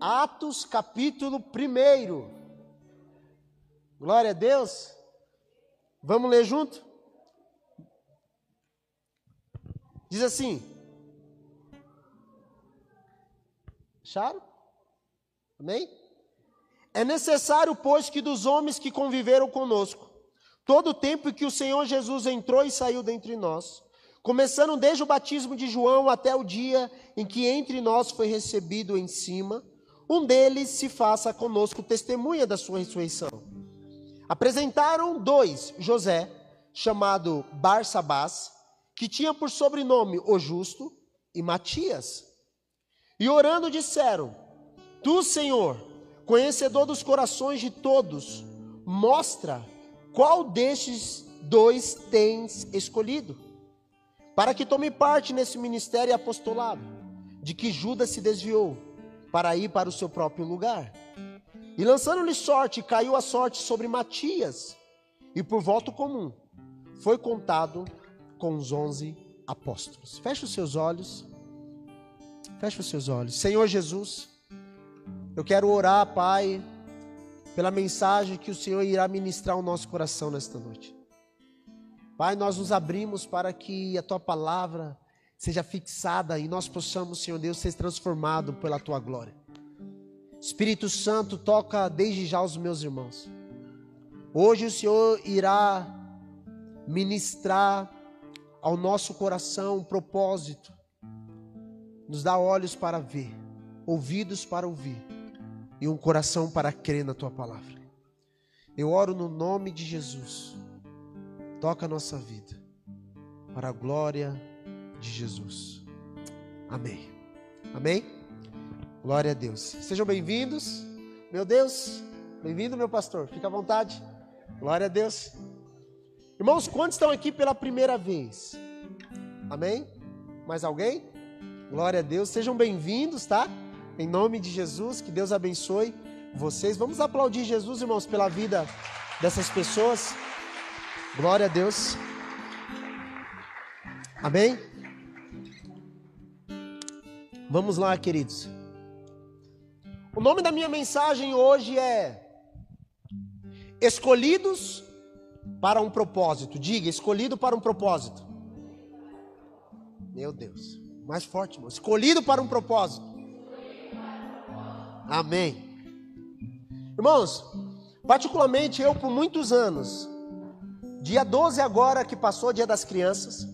Atos capítulo 1. Glória a Deus. Vamos ler junto? Diz assim: Acharam? Amém? É necessário, pois, que dos homens que conviveram conosco, todo o tempo que o Senhor Jesus entrou e saiu dentre nós, começando desde o batismo de João até o dia em que entre nós foi recebido em cima, um deles se faça conosco testemunha da sua ressurreição. Apresentaram dois, José, chamado Barsabás, que tinha por sobrenome o Justo, e Matias. E orando disseram: Tu, Senhor, conhecedor dos corações de todos, mostra qual destes dois tens escolhido, para que tome parte nesse ministério apostolado, de que Judas se desviou, para ir para o seu próprio lugar. E lançando-lhe sorte, caiu a sorte sobre Matias, e por voto comum foi contado com os onze apóstolos. Feche os seus olhos. Feche os seus olhos. Senhor Jesus, eu quero orar, Pai, pela mensagem que o Senhor irá ministrar ao nosso coração nesta noite. Pai, nós nos abrimos para que a tua palavra seja fixada e nós possamos, Senhor Deus, ser transformado pela tua glória. Espírito Santo, toca desde já os meus irmãos. Hoje o Senhor irá ministrar ao nosso coração um propósito, nos dá olhos para ver, ouvidos para ouvir e um coração para crer na tua palavra. Eu oro no nome de Jesus. Toca a nossa vida para a glória de Jesus. Amém. Amém. Glória a Deus. Sejam bem-vindos. Meu Deus, bem-vindo, meu pastor. Fica à vontade. Glória a Deus. Irmãos, quantos estão aqui pela primeira vez? Amém? Mais alguém? Glória a Deus. Sejam bem-vindos, tá? Em nome de Jesus, que Deus abençoe vocês. Vamos aplaudir Jesus, irmãos, pela vida dessas pessoas. Glória a Deus. Amém? Vamos lá, queridos. O nome da minha mensagem hoje é Escolhidos para um propósito. Diga, escolhido para um propósito. Meu Deus, mais forte, irmão. Escolhido para um propósito. Amém. Irmãos, particularmente eu por muitos anos, dia 12 agora que passou, dia das crianças,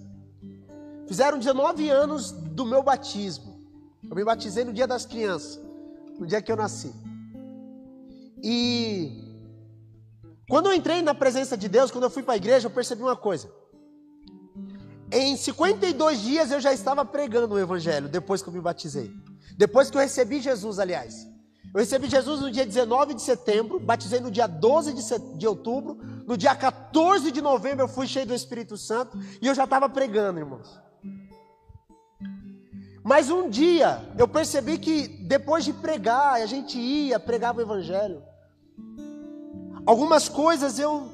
fizeram 19 anos do meu batismo. Eu me batizei no dia das crianças, no dia que eu nasci. E quando eu entrei na presença de Deus, quando eu fui para a igreja, eu percebi uma coisa. Em 52 dias eu já estava pregando o evangelho depois que eu me batizei. Depois que eu recebi Jesus, aliás. Eu recebi Jesus no dia 19 de setembro, batizei no dia 12 de, set... de outubro, no dia 14 de novembro eu fui cheio do Espírito Santo e eu já estava pregando, irmãos. Mas um dia eu percebi que depois de pregar, a gente ia, pregava o Evangelho. Algumas coisas eu,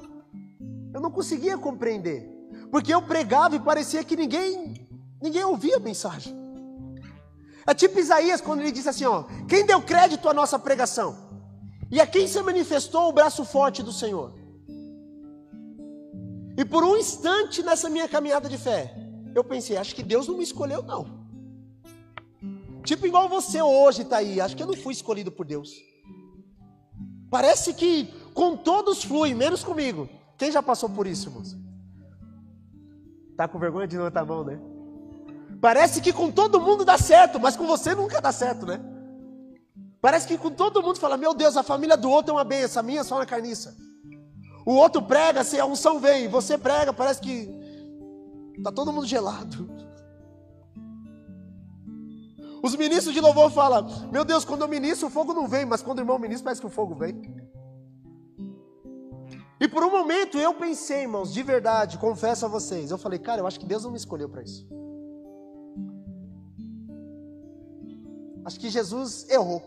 eu não conseguia compreender, porque eu pregava e parecia que ninguém, ninguém ouvia a mensagem. É tipo Isaías quando ele disse assim: ó, quem deu crédito à nossa pregação? E a quem se manifestou o braço forte do Senhor? E por um instante nessa minha caminhada de fé, eu pensei: acho que Deus não me escolheu, não. Tipo igual você hoje está aí, acho que eu não fui escolhido por Deus. Parece que com todos flui, menos comigo. Quem já passou por isso, irmãos? Tá com vergonha de levantar a mão, né? Parece que com todo mundo dá certo, mas com você nunca dá certo, né? Parece que com todo mundo fala: Meu Deus, a família do outro é uma benção, a minha é só uma carniça. O outro prega, se a unção vem, você prega, parece que tá todo mundo gelado. Os ministros de louvor falam: Meu Deus, quando eu ministro, o fogo não vem, mas quando o irmão ministra, parece que o fogo vem. E por um momento eu pensei, irmãos, de verdade, confesso a vocês, eu falei, cara, eu acho que Deus não me escolheu para isso. Acho que Jesus errou.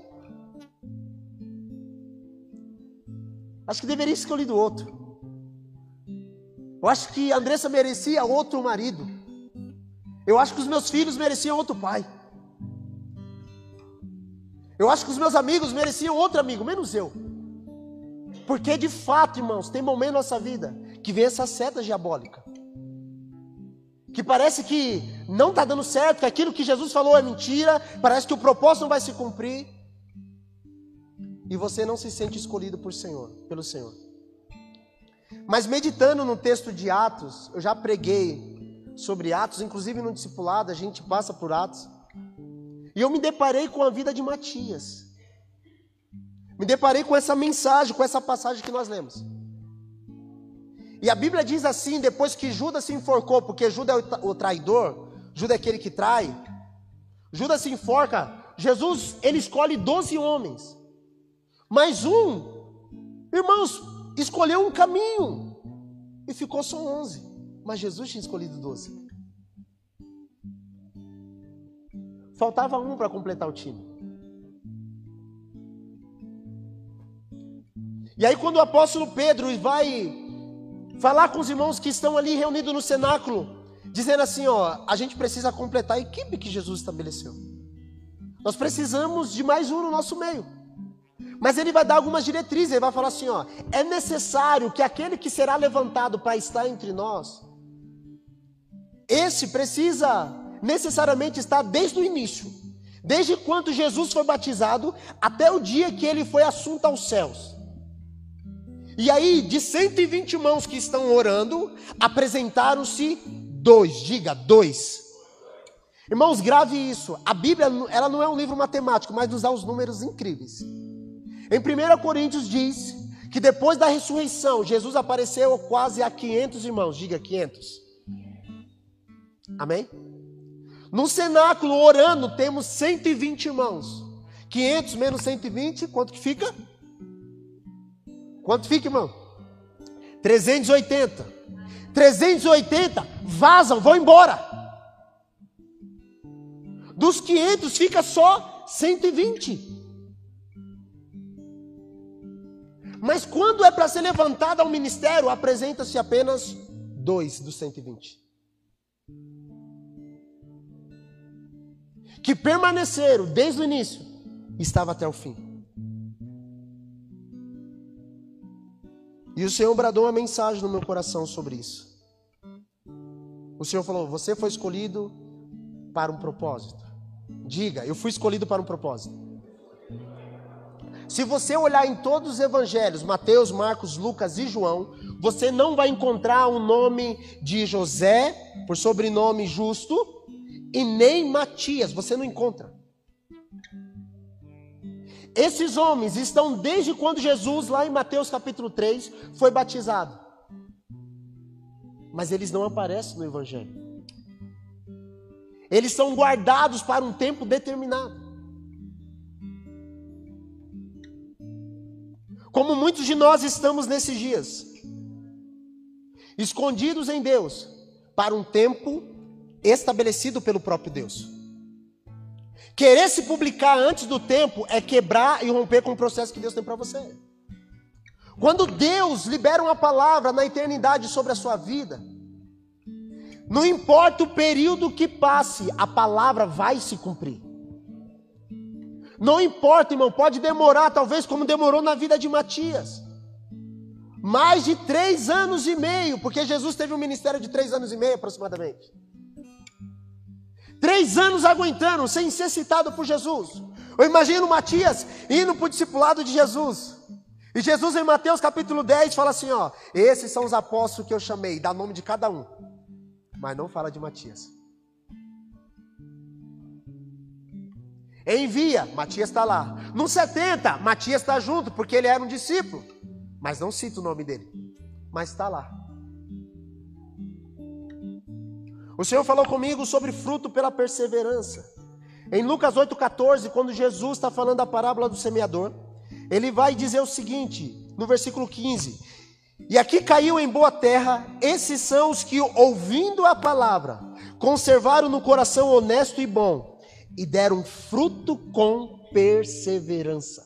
Acho que deveria escolher do outro. Eu acho que Andressa merecia outro marido. Eu acho que os meus filhos mereciam outro pai. Eu acho que os meus amigos mereciam outro amigo, menos eu. Porque de fato, irmãos, tem momento na nossa vida que vem essa seta diabólica. Que parece que não está dando certo, que aquilo que Jesus falou é mentira, parece que o propósito não vai se cumprir. E você não se sente escolhido por Senhor, pelo Senhor. Mas meditando no texto de Atos, eu já preguei sobre Atos, inclusive no discipulado, a gente passa por Atos. E eu me deparei com a vida de Matias. Me deparei com essa mensagem, com essa passagem que nós lemos. E a Bíblia diz assim: depois que Judas se enforcou, porque Judas é o traidor, Judas é aquele que trai, Judas se enforca, Jesus ele escolhe doze homens, mas um, irmãos, escolheu um caminho e ficou só onze, mas Jesus tinha escolhido doze. Faltava um para completar o time. E aí, quando o apóstolo Pedro vai falar com os irmãos que estão ali reunidos no cenáculo, dizendo assim: ó, a gente precisa completar a equipe que Jesus estabeleceu. Nós precisamos de mais um no nosso meio. Mas ele vai dar algumas diretrizes, ele vai falar assim: ó, é necessário que aquele que será levantado para estar entre nós, esse precisa necessariamente estar desde o início, desde quando Jesus foi batizado até o dia que ele foi assunto aos céus. E aí, de 120 mãos que estão orando, apresentaram-se dois, diga dois. Irmãos, grave isso. A Bíblia, ela não é um livro matemático, mas nos dá os números incríveis. Em 1 Coríntios diz que depois da ressurreição, Jesus apareceu quase a 500 irmãos, diga 500. Amém? No cenáculo, orando, temos 120 irmãos. 500 menos 120, quanto que fica? Quanto fica, irmão? 380. 380 vazam, vão embora. Dos 500 fica só 120. Mas quando é para ser levantado ao ministério, apresenta-se apenas dois dos 120. Que permaneceram desde o início, estava até o fim. E o Senhor bradou uma mensagem no meu coração sobre isso. O Senhor falou: Você foi escolhido para um propósito. Diga, eu fui escolhido para um propósito. Se você olhar em todos os evangelhos, Mateus, Marcos, Lucas e João, você não vai encontrar o nome de José, por sobrenome justo, e nem Matias, você não encontra. Esses homens estão desde quando Jesus, lá em Mateus capítulo 3, foi batizado. Mas eles não aparecem no Evangelho. Eles são guardados para um tempo determinado. Como muitos de nós estamos nesses dias, escondidos em Deus, para um tempo estabelecido pelo próprio Deus. Querer se publicar antes do tempo é quebrar e romper com o processo que Deus tem para você. Quando Deus libera uma palavra na eternidade sobre a sua vida, não importa o período que passe, a palavra vai se cumprir. Não importa, irmão, pode demorar, talvez como demorou na vida de Matias. Mais de três anos e meio, porque Jesus teve um ministério de três anos e meio aproximadamente. Três anos aguentando, sem ser citado por Jesus. Eu imagino Matias indo para o discipulado de Jesus. E Jesus em Mateus capítulo 10 fala assim: ó, esses são os apóstolos que eu chamei, dá nome de cada um. Mas não fala de Matias. Envia, Matias está lá. No 70, Matias está junto, porque ele era um discípulo. Mas não cita o nome dele. Mas está lá. O Senhor falou comigo sobre fruto pela perseverança. Em Lucas 8,14, quando Jesus está falando a parábola do semeador, ele vai dizer o seguinte, no versículo 15: E aqui caiu em boa terra, esses são os que, ouvindo a palavra, conservaram no coração honesto e bom, e deram fruto com perseverança.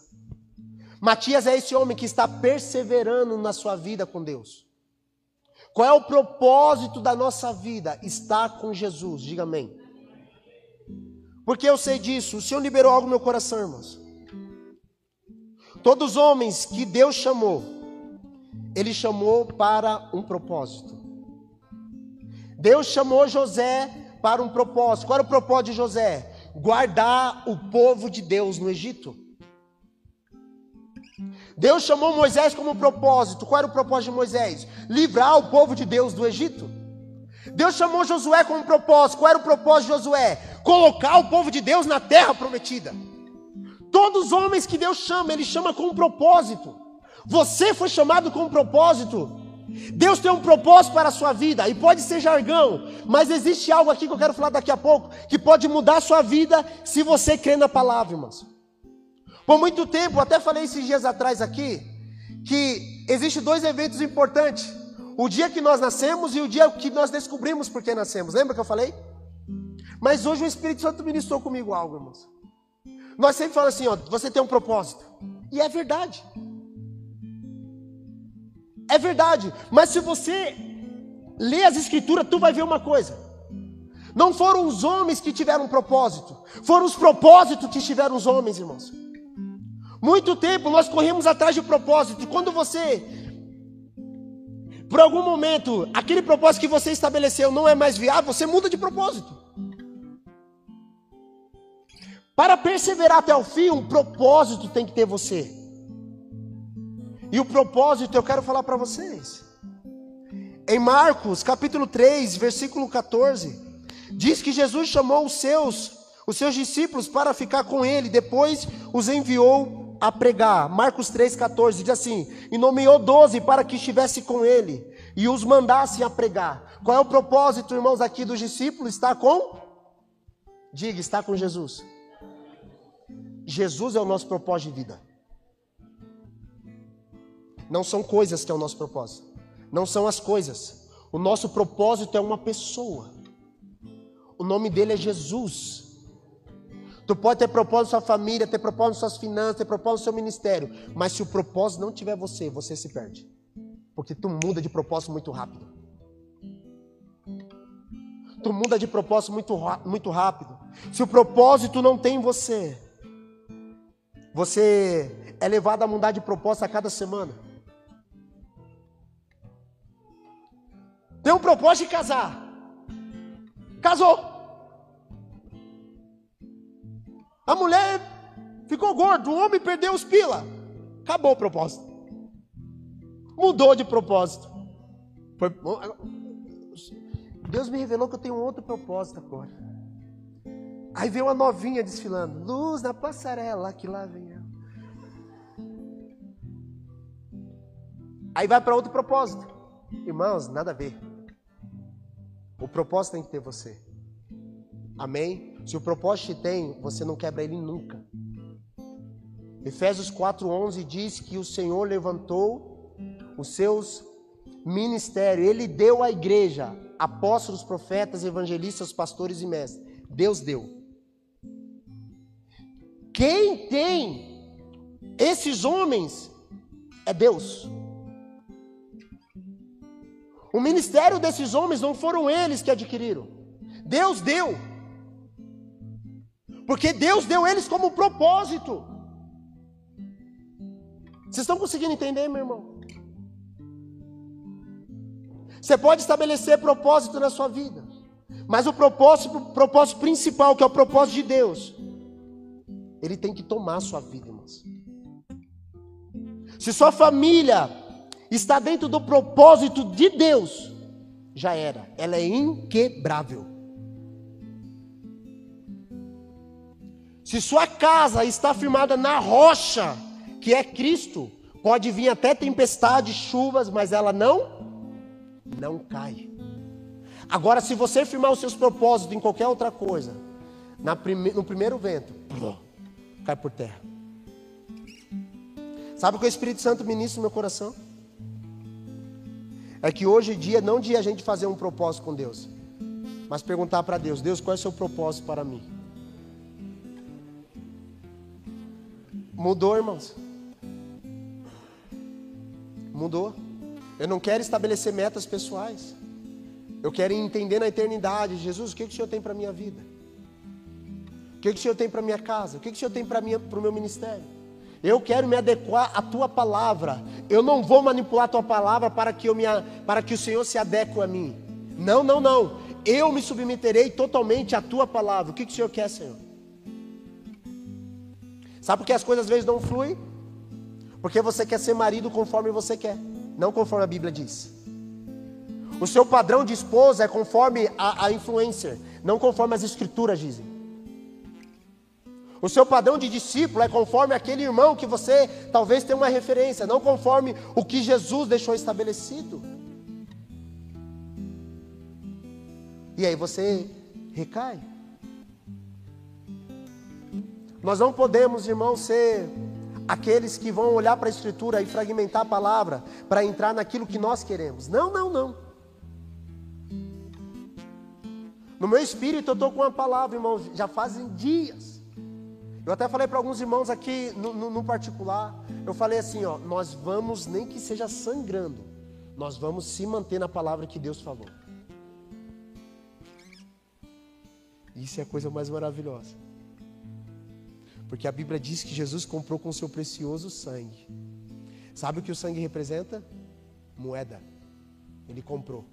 Matias é esse homem que está perseverando na sua vida com Deus. Qual é o propósito da nossa vida? Estar com Jesus. Diga amém. Porque eu sei disso. O Senhor liberou algo no meu coração, irmãos. Todos os homens que Deus chamou, Ele chamou para um propósito. Deus chamou José para um propósito. Qual era o propósito de José? Guardar o povo de Deus no Egito. Deus chamou Moisés como propósito. Qual era o propósito de Moisés? Livrar o povo de Deus do Egito. Deus chamou Josué como propósito. Qual era o propósito de Josué? Colocar o povo de Deus na terra prometida. Todos os homens que Deus chama, Ele chama com um propósito. Você foi chamado com um propósito. Deus tem um propósito para a sua vida, e pode ser jargão, mas existe algo aqui que eu quero falar daqui a pouco, que pode mudar a sua vida se você crer na palavra, irmãos. Por muito tempo, até falei esses dias atrás aqui, que existe dois eventos importantes: o dia que nós nascemos e o dia que nós descobrimos por que nascemos. Lembra que eu falei? Mas hoje o Espírito Santo ministrou comigo algo, irmãos. Nós sempre falamos assim, ó, você tem um propósito. E é verdade. É verdade. Mas se você ler as escrituras, tu vai ver uma coisa. Não foram os homens que tiveram um propósito, foram os propósitos que tiveram os homens, irmãos. Muito tempo nós corremos atrás de propósito. Quando você, por algum momento, aquele propósito que você estabeleceu não é mais viável, você muda de propósito. Para perseverar até o fim, um propósito tem que ter você. E o propósito eu quero falar para vocês. Em Marcos, capítulo 3, versículo 14, diz que Jesus chamou os seus, os seus discípulos para ficar com ele, depois os enviou a pregar. Marcos 3,14 diz assim: e nomeou doze para que estivesse com ele e os mandassem a pregar. Qual é o propósito, irmãos, aqui dos discípulos? Está com? Diga, está com Jesus. Jesus é o nosso propósito de vida. Não são coisas que é o nosso propósito. Não são as coisas. O nosso propósito é uma pessoa. O nome dele é Jesus. Tu pode ter propósito na sua família, ter propósito nas suas finanças, ter propósito no seu ministério. Mas se o propósito não tiver você, você se perde. Porque tu muda de propósito muito rápido. Tu muda de propósito muito, muito rápido. Se o propósito não tem você, você é levado a mudar de propósito a cada semana. Tem um propósito de casar. Casou. A mulher ficou gorda, o homem perdeu os pila. Acabou o propósito. Mudou de propósito. Foi... Deus me revelou que eu tenho um outro propósito agora. Aí veio uma novinha desfilando. Luz na passarela, que lá vem ela. Aí vai para outro propósito. Irmãos, nada a ver. O propósito tem que ter você. Amém? Se o propósito te tem, você não quebra ele nunca. Efésios 4:11 diz que o Senhor levantou os seus ministérios, ele deu à igreja apóstolos, profetas, evangelistas, pastores e mestres. Deus deu. Quem tem esses homens é Deus. O ministério desses homens não foram eles que adquiriram. Deus deu. Porque Deus deu eles como propósito. Vocês estão conseguindo entender, meu irmão? Você pode estabelecer propósito na sua vida. Mas o propósito, propósito principal, que é o propósito de Deus, ele tem que tomar a sua vida, irmãos. Se sua família está dentro do propósito de Deus, já era, ela é inquebrável. Se sua casa está firmada na rocha, que é Cristo, pode vir até tempestade, chuvas, mas ela não não cai. Agora, se você firmar os seus propósitos em qualquer outra coisa, prime, no primeiro vento, cai por terra. Sabe o que o Espírito Santo ministra no meu coração? É que hoje em dia, não de a gente fazer um propósito com Deus, mas perguntar para Deus: Deus, qual é o seu propósito para mim? Mudou, irmãos. Mudou. Eu não quero estabelecer metas pessoais. Eu quero entender na eternidade, Jesus, o que, que o Senhor tem para a minha vida? O que, que o Senhor tem para minha casa? O que, que o Senhor tem para o meu ministério? Eu quero me adequar à tua palavra. Eu não vou manipular a tua palavra para que, eu me, para que o Senhor se adeque a mim. Não, não, não. Eu me submeterei totalmente à tua palavra. O que, que o Senhor quer, Senhor? Sabe por que as coisas às vezes não fluem? Porque você quer ser marido conforme você quer, não conforme a Bíblia diz. O seu padrão de esposa é conforme a, a influencer, não conforme as escrituras dizem. O seu padrão de discípulo é conforme aquele irmão que você talvez tenha uma referência, não conforme o que Jesus deixou estabelecido. E aí você recai. Nós não podemos, irmão, ser aqueles que vão olhar para a Escritura e fragmentar a palavra para entrar naquilo que nós queremos. Não, não, não. No meu espírito eu estou com uma palavra, irmão, já fazem dias. Eu até falei para alguns irmãos aqui no, no, no, particular, eu falei assim, ó, nós vamos, nem que seja sangrando, nós vamos se manter na palavra que Deus falou. Isso é a coisa mais maravilhosa. Porque a Bíblia diz que Jesus comprou com seu precioso sangue. Sabe o que o sangue representa? Moeda. Ele comprou.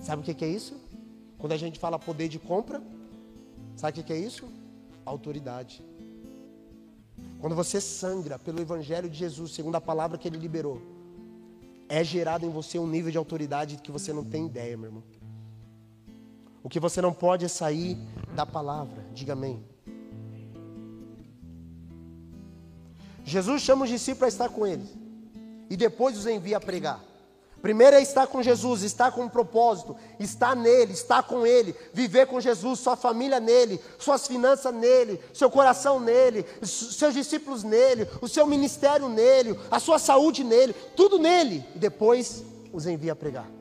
Sabe o que é isso? Quando a gente fala poder de compra, sabe o que é isso? Autoridade. Quando você sangra pelo Evangelho de Jesus, segundo a palavra que ele liberou, é gerado em você um nível de autoridade que você não tem ideia, meu irmão. O que você não pode é sair da palavra. Diga amém. Jesus chama os discípulos para estar com ele. E depois os envia a pregar. Primeiro é estar com Jesus, estar com um propósito, estar nele, estar com ele, viver com Jesus, sua família nele, suas finanças nele, seu coração nele, seus discípulos nele, o seu ministério nele, a sua saúde nele, tudo nele. E depois os envia a pregar.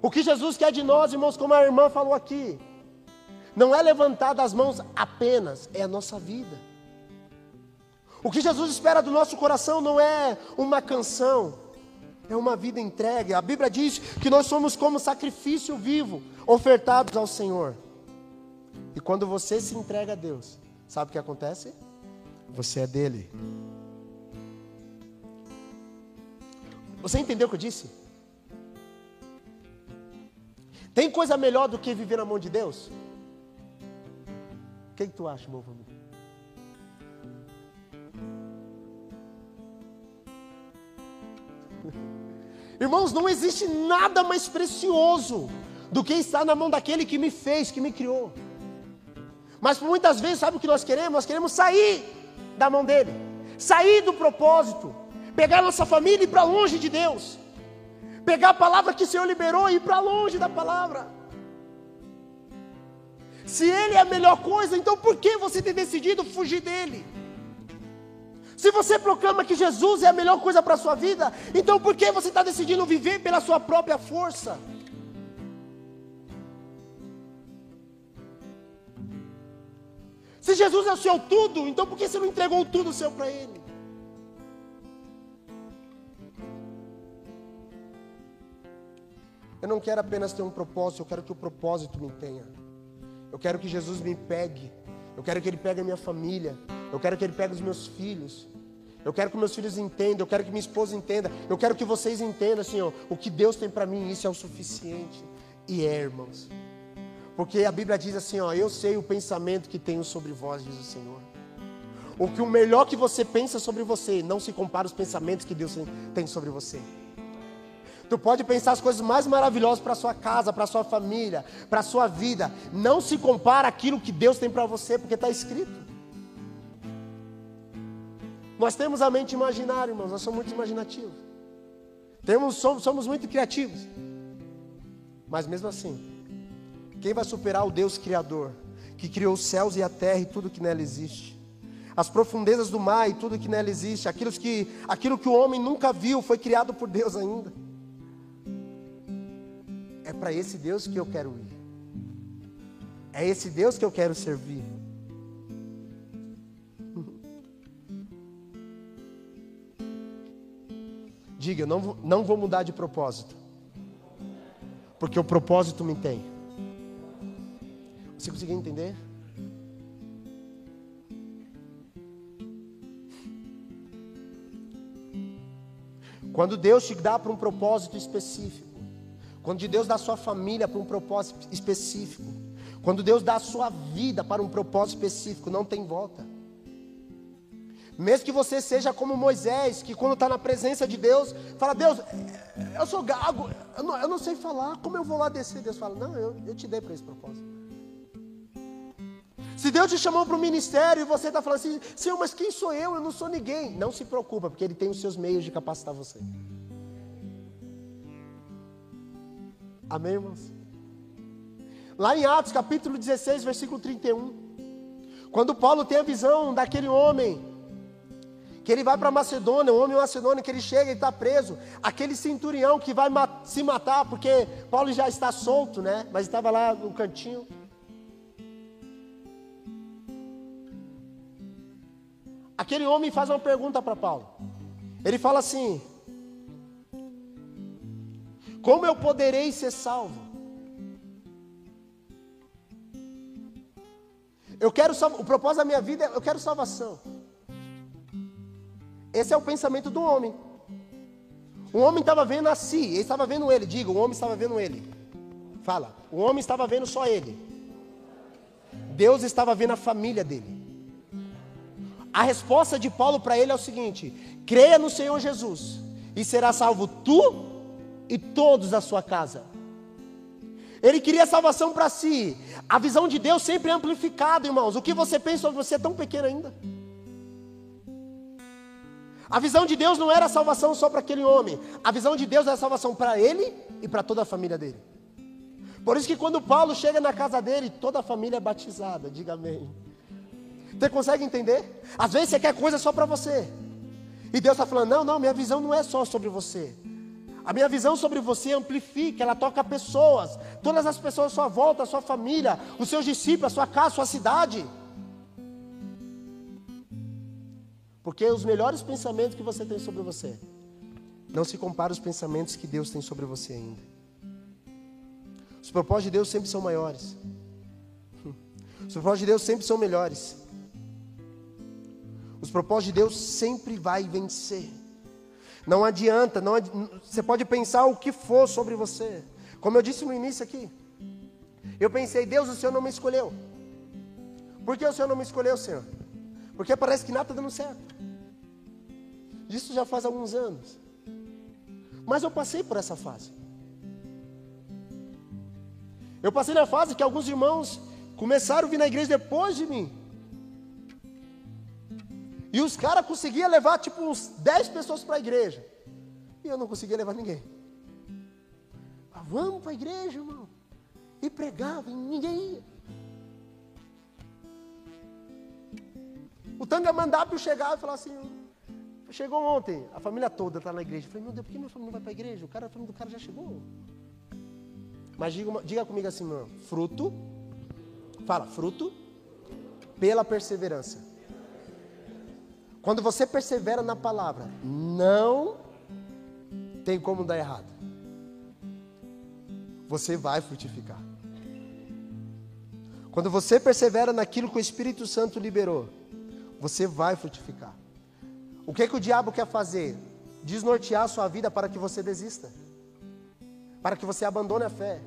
O que Jesus quer de nós, irmãos, como a irmã falou aqui, não é levantar das mãos apenas, é a nossa vida. O que Jesus espera do nosso coração não é uma canção, é uma vida entregue. A Bíblia diz que nós somos como sacrifício vivo, ofertados ao Senhor. E quando você se entrega a Deus, sabe o que acontece? Você é dele. Você entendeu o que eu disse? Tem coisa melhor do que viver na mão de Deus? O que, que tu acha, meu família? Irmãos, não existe nada mais precioso do que estar na mão daquele que me fez, que me criou. Mas muitas vezes, sabe o que nós queremos? Nós queremos sair da mão dele, sair do propósito, pegar nossa família e ir para longe de Deus pegar a palavra que o Senhor liberou e ir para longe da palavra. Se Ele é a melhor coisa, então por que você tem decidido fugir dele? Se você proclama que Jesus é a melhor coisa para a sua vida, então por que você está decidindo viver pela sua própria força? Se Jesus é o seu tudo, então por que você não entregou tudo seu para Ele? Eu não quero apenas ter um propósito, eu quero que o propósito me tenha. Eu quero que Jesus me pegue. Eu quero que Ele pegue a minha família. Eu quero que Ele pegue os meus filhos. Eu quero que meus filhos entendam. Eu quero que minha esposa entenda. Eu quero que vocês entendam, ó, o que Deus tem para mim. Isso é o suficiente. E é, irmãos. Porque a Bíblia diz assim, ó, eu sei o pensamento que tenho sobre vós, diz o Senhor. O que o melhor que você pensa sobre você não se compara aos pensamentos que Deus tem sobre você. Tu pode pensar as coisas mais maravilhosas para sua casa, para sua família, para sua vida. Não se compara aquilo que Deus tem para você, porque está escrito. Nós temos a mente imaginária, irmãos. Nós somos muito imaginativos. Temos, somos, somos muito criativos. Mas mesmo assim, quem vai superar o Deus Criador, que criou os céus e a terra e tudo que nela existe? As profundezas do mar e tudo que nela existe, aquilo que, aquilo que o homem nunca viu, foi criado por Deus ainda. É para esse Deus que eu quero ir. É esse Deus que eu quero servir. Diga, eu não, vou, não vou mudar de propósito. Porque o propósito me tem. Você conseguiu entender? Quando Deus te dá para um propósito específico, quando Deus dá a sua família para um propósito específico, quando Deus dá a sua vida para um propósito específico, não tem volta. Mesmo que você seja como Moisés, que quando está na presença de Deus, fala: Deus, eu sou gago, eu não, eu não, sei falar, como eu vou lá descer? Deus fala: Não, eu, eu te dei para esse propósito. Se Deus te chamou para o ministério e você está falando assim, Senhor, mas quem sou eu? Eu não sou ninguém. Não se preocupa, porque Ele tem os seus meios de capacitar você. Amém, irmãos? Lá em Atos capítulo 16, versículo 31. Quando Paulo tem a visão daquele homem que ele vai para Macedônia, um homem macedônio que ele chega e está preso, aquele centurião que vai se matar, porque Paulo já está solto, né? Mas estava lá no cantinho. Aquele homem faz uma pergunta para Paulo. Ele fala assim: Como eu poderei ser salvo? Eu quero o propósito da minha vida, é, eu quero salvação. Esse é o pensamento do homem. O homem estava vendo a si, ele estava vendo ele. Diga, o homem estava vendo ele. Fala, o homem estava vendo só ele. Deus estava vendo a família dele. A resposta de Paulo para ele é o seguinte: creia no Senhor Jesus, e será salvo tu e todos da sua casa. Ele queria salvação para si. A visão de Deus sempre é amplificada, irmãos. O que você pensa sobre você é tão pequeno ainda. A visão de Deus não era a salvação só para aquele homem. A visão de Deus era a salvação para ele e para toda a família dele. Por isso que quando Paulo chega na casa dele, toda a família é batizada. Diga amém. Você consegue entender? Às vezes você quer coisa só para você. E Deus está falando: não, não, minha visão não é só sobre você. A minha visão sobre você amplifica, ela toca pessoas, todas as pessoas à sua volta, a sua família, os seus discípulos, a sua casa, a sua cidade. Porque os melhores pensamentos que você tem sobre você não se compara aos pensamentos que Deus tem sobre você ainda. Os propósitos de Deus sempre são maiores. Os propósitos de Deus sempre são melhores. Os propósitos de Deus sempre vai vencer. Não adianta, não adi... você pode pensar o que for sobre você. Como eu disse no início aqui. Eu pensei, Deus, o Senhor não me escolheu. Por que o Senhor não me escolheu, Senhor? Porque parece que nada está dando certo. Isso já faz alguns anos. Mas eu passei por essa fase. Eu passei na fase que alguns irmãos começaram a vir na igreja depois de mim. E os caras conseguiam levar tipo uns 10 pessoas para a igreja. E eu não conseguia levar ninguém. Ah, vamos para a igreja, irmão. E pregava, e ninguém ia. O Tangamandápio chegava e falava assim: Chegou ontem, a família toda está na igreja. Eu falei, meu Deus, por que minha família não vai para a igreja? O cara, a família do cara já chegou. Mas diga, diga comigo assim, meu, fruto, fala, fruto pela perseverança. Quando você persevera na palavra, não tem como dar errado. Você vai frutificar. Quando você persevera naquilo que o Espírito Santo liberou, você vai frutificar. O que, que o diabo quer fazer? Desnortear a sua vida para que você desista, para que você abandone a fé,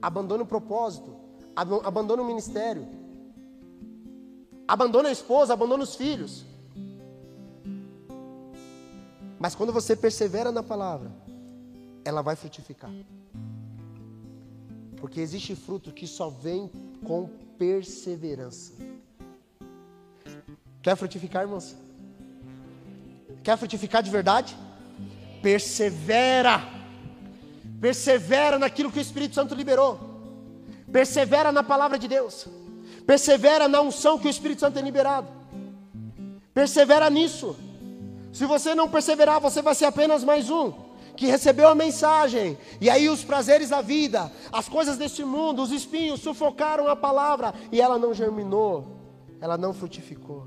abandone o propósito, abandone o ministério, abandone a esposa, abandone os filhos. Mas quando você persevera na palavra, ela vai frutificar. Porque existe fruto que só vem com perseverança. Quer frutificar, irmãos? Quer frutificar de verdade? Persevera. Persevera naquilo que o Espírito Santo liberou. Persevera na palavra de Deus. Persevera na unção que o Espírito Santo tem liberado. Persevera nisso. Se você não perseverar, você vai ser apenas mais um que recebeu a mensagem, e aí os prazeres da vida, as coisas deste mundo, os espinhos sufocaram a palavra e ela não germinou, ela não frutificou.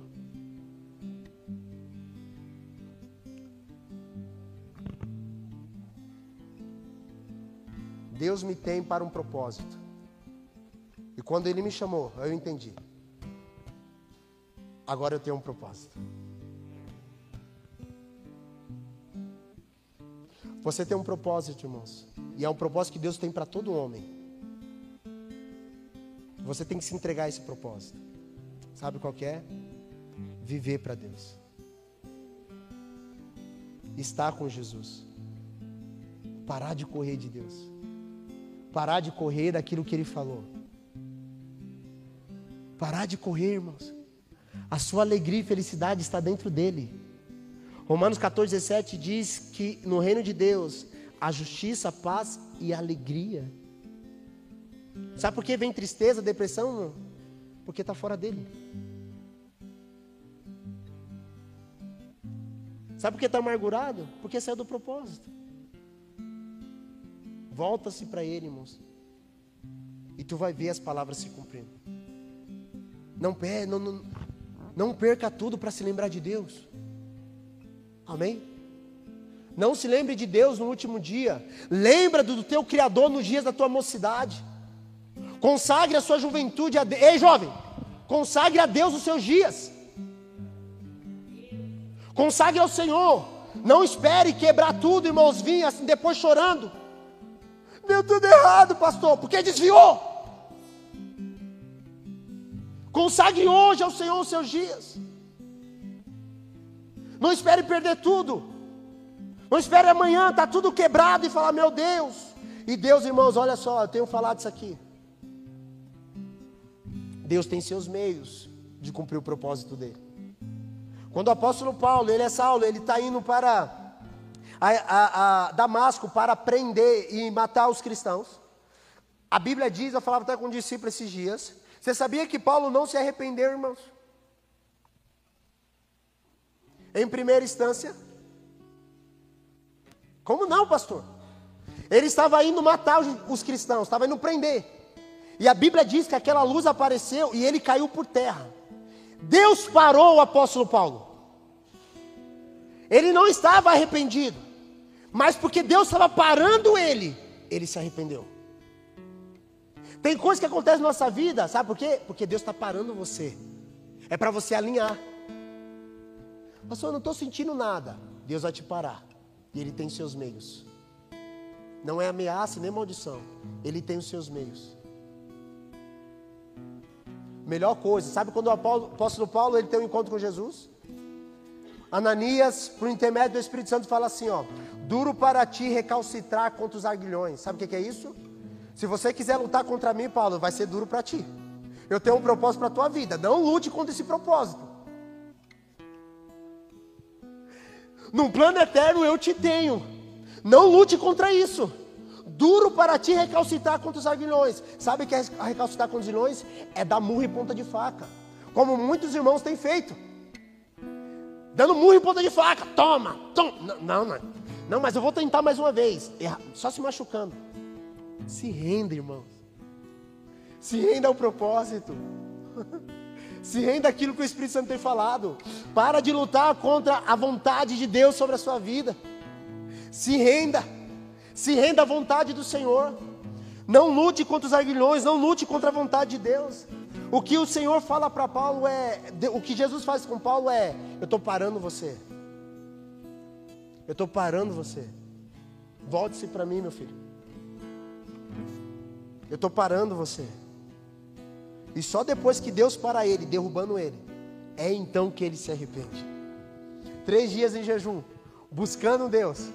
Deus me tem para um propósito. E quando Ele me chamou, eu entendi. Agora eu tenho um propósito. Você tem um propósito, irmãos. E é um propósito que Deus tem para todo homem. Você tem que se entregar a esse propósito. Sabe qual é? Viver para Deus. Estar com Jesus. Parar de correr de Deus. Parar de correr daquilo que Ele falou. Parar de correr, irmãos. A sua alegria e felicidade está dentro dele. Romanos 14, 17 diz que no reino de Deus há justiça, paz e alegria. Sabe por que vem tristeza, depressão? Porque está fora dele. Sabe por que está amargurado? Porque saiu do propósito. Volta-se para ele, irmãos. E tu vai ver as palavras se cumprindo. Não, não, não, não perca tudo para se lembrar de Deus. Amém? Não se lembre de Deus no último dia. Lembra do teu Criador nos dias da tua mocidade. Consagre a sua juventude a Deus. Ei, jovem, consagre a Deus os seus dias. Consagre ao Senhor. Não espere quebrar tudo, irmãos, vir assim depois chorando. Deu tudo errado, pastor, porque desviou. Consagre hoje ao Senhor os seus dias. Não espere perder tudo. Não espere amanhã, está tudo quebrado e falar, meu Deus. E Deus, irmãos, olha só, eu tenho falado isso aqui. Deus tem seus meios de cumprir o propósito dele. Quando o apóstolo Paulo, ele é Saulo, ele está indo para a, a, a Damasco para prender e matar os cristãos. A Bíblia diz, eu falava até com um discípulo esses dias, você sabia que Paulo não se arrependeu, irmãos? Em primeira instância. Como não, pastor? Ele estava indo matar os cristãos, estava indo prender. E a Bíblia diz que aquela luz apareceu e ele caiu por terra. Deus parou o apóstolo Paulo. Ele não estava arrependido, mas porque Deus estava parando ele, ele se arrependeu. Tem coisas que acontecem na nossa vida, sabe por quê? Porque Deus está parando você. É para você alinhar. Pastor, eu não estou sentindo nada. Deus vai te parar. E Ele tem seus meios. Não é ameaça nem maldição. Ele tem os seus meios. Melhor coisa, sabe quando o apóstolo Paulo ele tem um encontro com Jesus? Ananias, por intermédio do Espírito Santo, fala assim: ó, duro para ti recalcitrar contra os aguilhões. Sabe o que é isso? Se você quiser lutar contra mim, Paulo, vai ser duro para ti. Eu tenho um propósito para a tua vida. Não lute contra esse propósito. Num plano eterno eu te tenho. Não lute contra isso. Duro para ti recalcitar contra os aguilhões. Sabe o que é recalcitar contra os aguilhões? É dar murro e ponta de faca. Como muitos irmãos têm feito. Dando murro e ponta de faca. Toma, toma. Não, não, não. mas eu vou tentar mais uma vez. Só se machucando. Se renda, irmãos. Se renda ao propósito. Se renda aquilo que o Espírito Santo tem falado. Para de lutar contra a vontade de Deus sobre a sua vida. Se renda. Se renda à vontade do Senhor. Não lute contra os aguilhões, não lute contra a vontade de Deus. O que o Senhor fala para Paulo é, o que Jesus faz com Paulo é: eu estou parando você. Eu estou parando você. Volte-se para mim, meu filho. Eu estou parando você. E só depois que Deus para ele, derrubando ele, é então que ele se arrepende. Três dias em jejum, buscando Deus.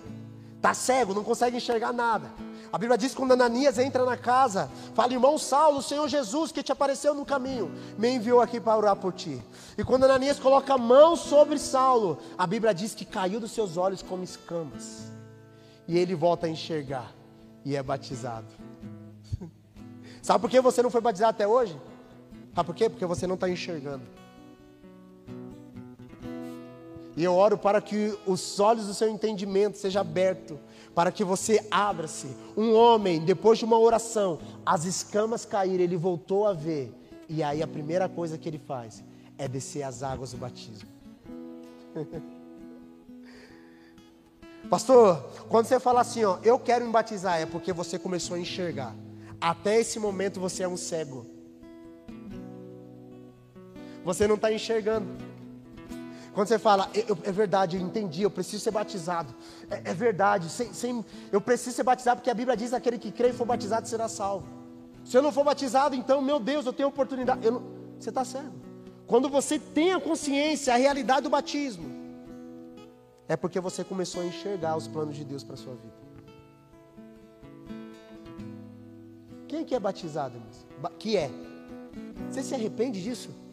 Está cego, não consegue enxergar nada. A Bíblia diz que quando Ananias entra na casa, fala, irmão Saulo, o Senhor Jesus que te apareceu no caminho, me enviou aqui para orar por ti. E quando Ananias coloca a mão sobre Saulo, a Bíblia diz que caiu dos seus olhos como escamas. E ele volta a enxergar e é batizado. Sabe por que você não foi batizado até hoje? Sabe por quê? Porque você não está enxergando. E eu oro para que os olhos do seu entendimento sejam abertos, para que você abra-se. Um homem, depois de uma oração, as escamas caíram, ele voltou a ver. E aí a primeira coisa que ele faz é descer as águas do batismo. Pastor, quando você fala assim, ó, eu quero me batizar, é porque você começou a enxergar. Até esse momento você é um cego. Você não está enxergando. Quando você fala, eu, é verdade, eu entendi, eu preciso ser batizado. É, é verdade, sem, sem, eu preciso ser batizado porque a Bíblia diz: aquele que crê e for batizado será salvo. Se eu não for batizado, então, meu Deus, eu tenho oportunidade. Eu não, você está certo. Quando você tem a consciência, a realidade do batismo, é porque você começou a enxergar os planos de Deus para a sua vida. Quem que é batizado, irmãos? Que é? Você se arrepende disso?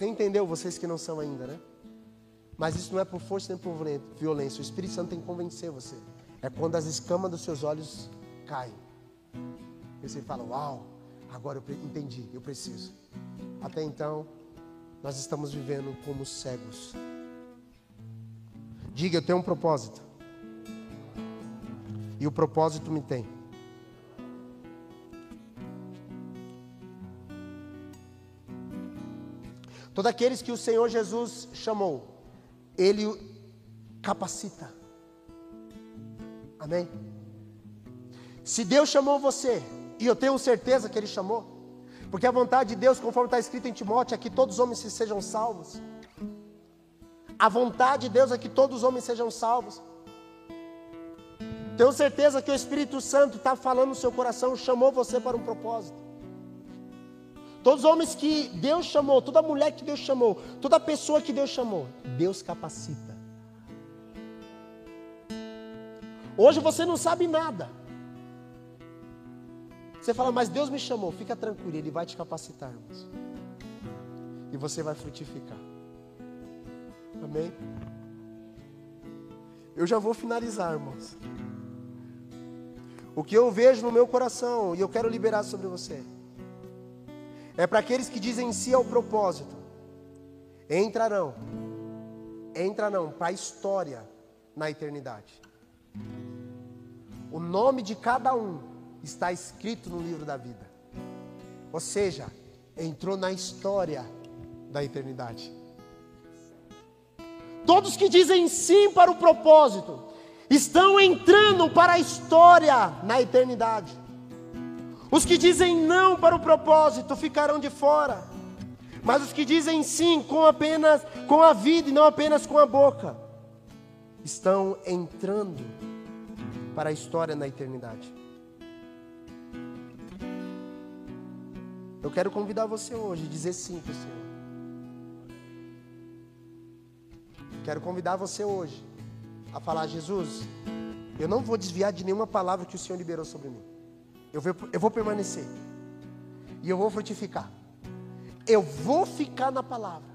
Você entendeu, vocês que não são ainda, né? Mas isso não é por força nem por violência. O Espírito Santo tem que convencer você. É quando as escamas dos seus olhos caem. E você fala: Uau, agora eu entendi, eu preciso. Até então, nós estamos vivendo como cegos. Diga, eu tenho um propósito. E o propósito me tem. Todos aqueles que o Senhor Jesus chamou, Ele capacita. Amém? Se Deus chamou você, e eu tenho certeza que Ele chamou, porque a vontade de Deus, conforme está escrito em Timóteo, é que todos os homens sejam salvos. A vontade de Deus é que todos os homens sejam salvos. Tenho certeza que o Espírito Santo está falando no seu coração, chamou você para um propósito. Todos os homens que Deus chamou, toda mulher que Deus chamou, toda pessoa que Deus chamou, Deus capacita. Hoje você não sabe nada. Você fala, mas Deus me chamou, fica tranquilo, Ele vai te capacitar, irmãos. E você vai frutificar. Amém? Eu já vou finalizar, irmãos. O que eu vejo no meu coração e eu quero liberar sobre você é para aqueles que dizem sim ao propósito. Entrarão, entrarão para a história na eternidade. O nome de cada um está escrito no livro da vida. Ou seja, entrou na história da eternidade. Todos que dizem sim para o propósito estão entrando para a história na eternidade. Os que dizem não para o propósito ficarão de fora. Mas os que dizem sim com apenas com a vida e não apenas com a boca, estão entrando para a história na eternidade. Eu quero convidar você hoje a dizer sim para o Senhor. Quero convidar você hoje a falar: Jesus, eu não vou desviar de nenhuma palavra que o Senhor liberou sobre mim. Eu vou, eu vou permanecer. E eu vou frutificar. Eu vou ficar na palavra.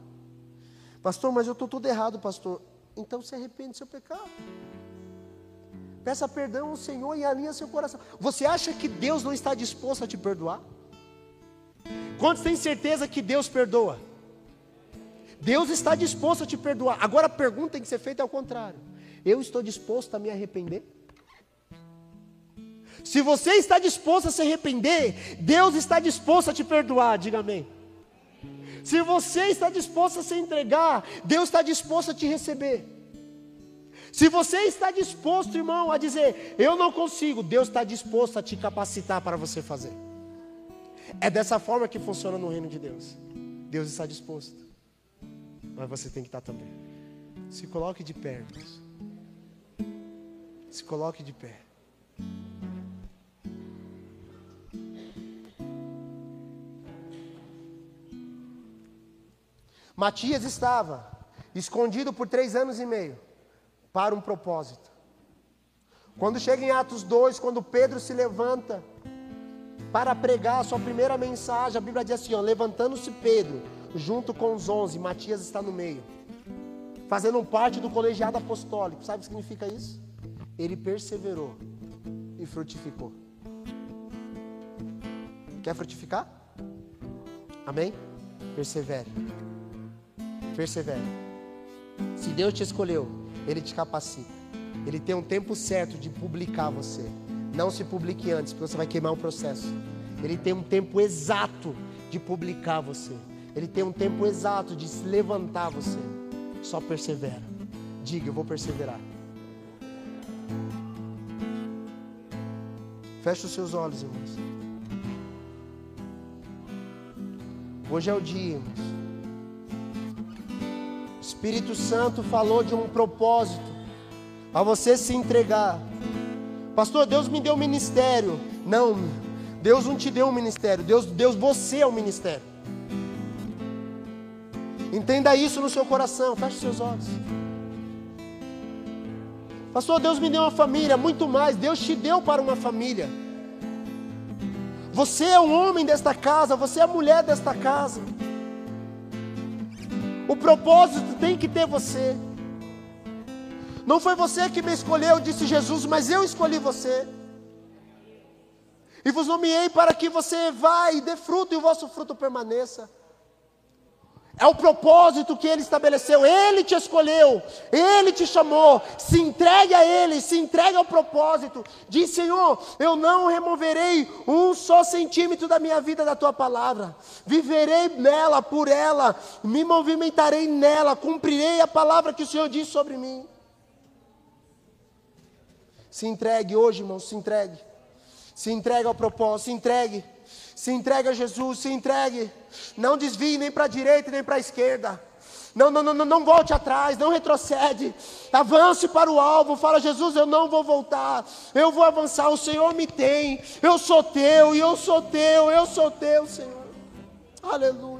Pastor, mas eu estou tudo errado, pastor. Então se arrepende do seu pecado. Peça perdão ao Senhor e alinha seu coração. Você acha que Deus não está disposto a te perdoar? Quantos têm certeza que Deus perdoa? Deus está disposto a te perdoar. Agora a pergunta tem que ser feita ao contrário. Eu estou disposto a me arrepender? Se você está disposto a se arrepender, Deus está disposto a te perdoar, diga amém. Se você está disposto a se entregar, Deus está disposto a te receber. Se você está disposto, irmão, a dizer, eu não consigo, Deus está disposto a te capacitar para você fazer. É dessa forma que funciona no reino de Deus. Deus está disposto, mas você tem que estar também. Se coloque de pé, irmãos. Se coloque de pé. Matias estava escondido por três anos e meio para um propósito. Quando chega em Atos 2, quando Pedro se levanta para pregar a sua primeira mensagem, a Bíblia diz assim: levantando-se Pedro, junto com os onze, Matias está no meio, fazendo parte do colegiado apostólico. Sabe o que significa isso? Ele perseverou e frutificou. Quer frutificar? Amém? Persevere. Persevere. Se Deus te escolheu, Ele te capacita. Ele tem um tempo certo de publicar você. Não se publique antes, porque você vai queimar o processo. Ele tem um tempo exato de publicar você. Ele tem um tempo exato de se levantar você. Só persevera. Diga, eu vou perseverar. Feche os seus olhos, irmãos. Hoje é o dia, irmãos. O Espírito Santo falou de um propósito a você se entregar. Pastor, Deus me deu um ministério. Não, Deus não te deu um ministério. Deus, Deus, você é o um ministério. Entenda isso no seu coração. Feche seus olhos. Pastor, Deus me deu uma família, muito mais. Deus te deu para uma família. Você é um homem desta casa, você é a mulher desta casa. O propósito tem que ter você. Não foi você que me escolheu, disse Jesus, mas eu escolhi você. E vos nomeei para que você vá e dê fruto e o vosso fruto permaneça. É o propósito que Ele estabeleceu. Ele te escolheu, Ele te chamou. Se entregue a Ele, se entregue ao propósito. Diz: Senhor, eu não removerei um só centímetro da minha vida da tua palavra. Viverei nela, por ela, me movimentarei nela, cumprirei a palavra que o Senhor disse sobre mim. Se entregue hoje, irmão, se entregue. Se entregue ao propósito, se entregue. Se entregue a Jesus, se entregue. Não desvie nem para a direita nem para a esquerda. Não, não, não, não volte atrás, não retrocede. Avance para o alvo. Fala, Jesus, eu não vou voltar. Eu vou avançar. O Senhor me tem. Eu sou teu, e eu sou teu, eu sou teu, Senhor. Aleluia.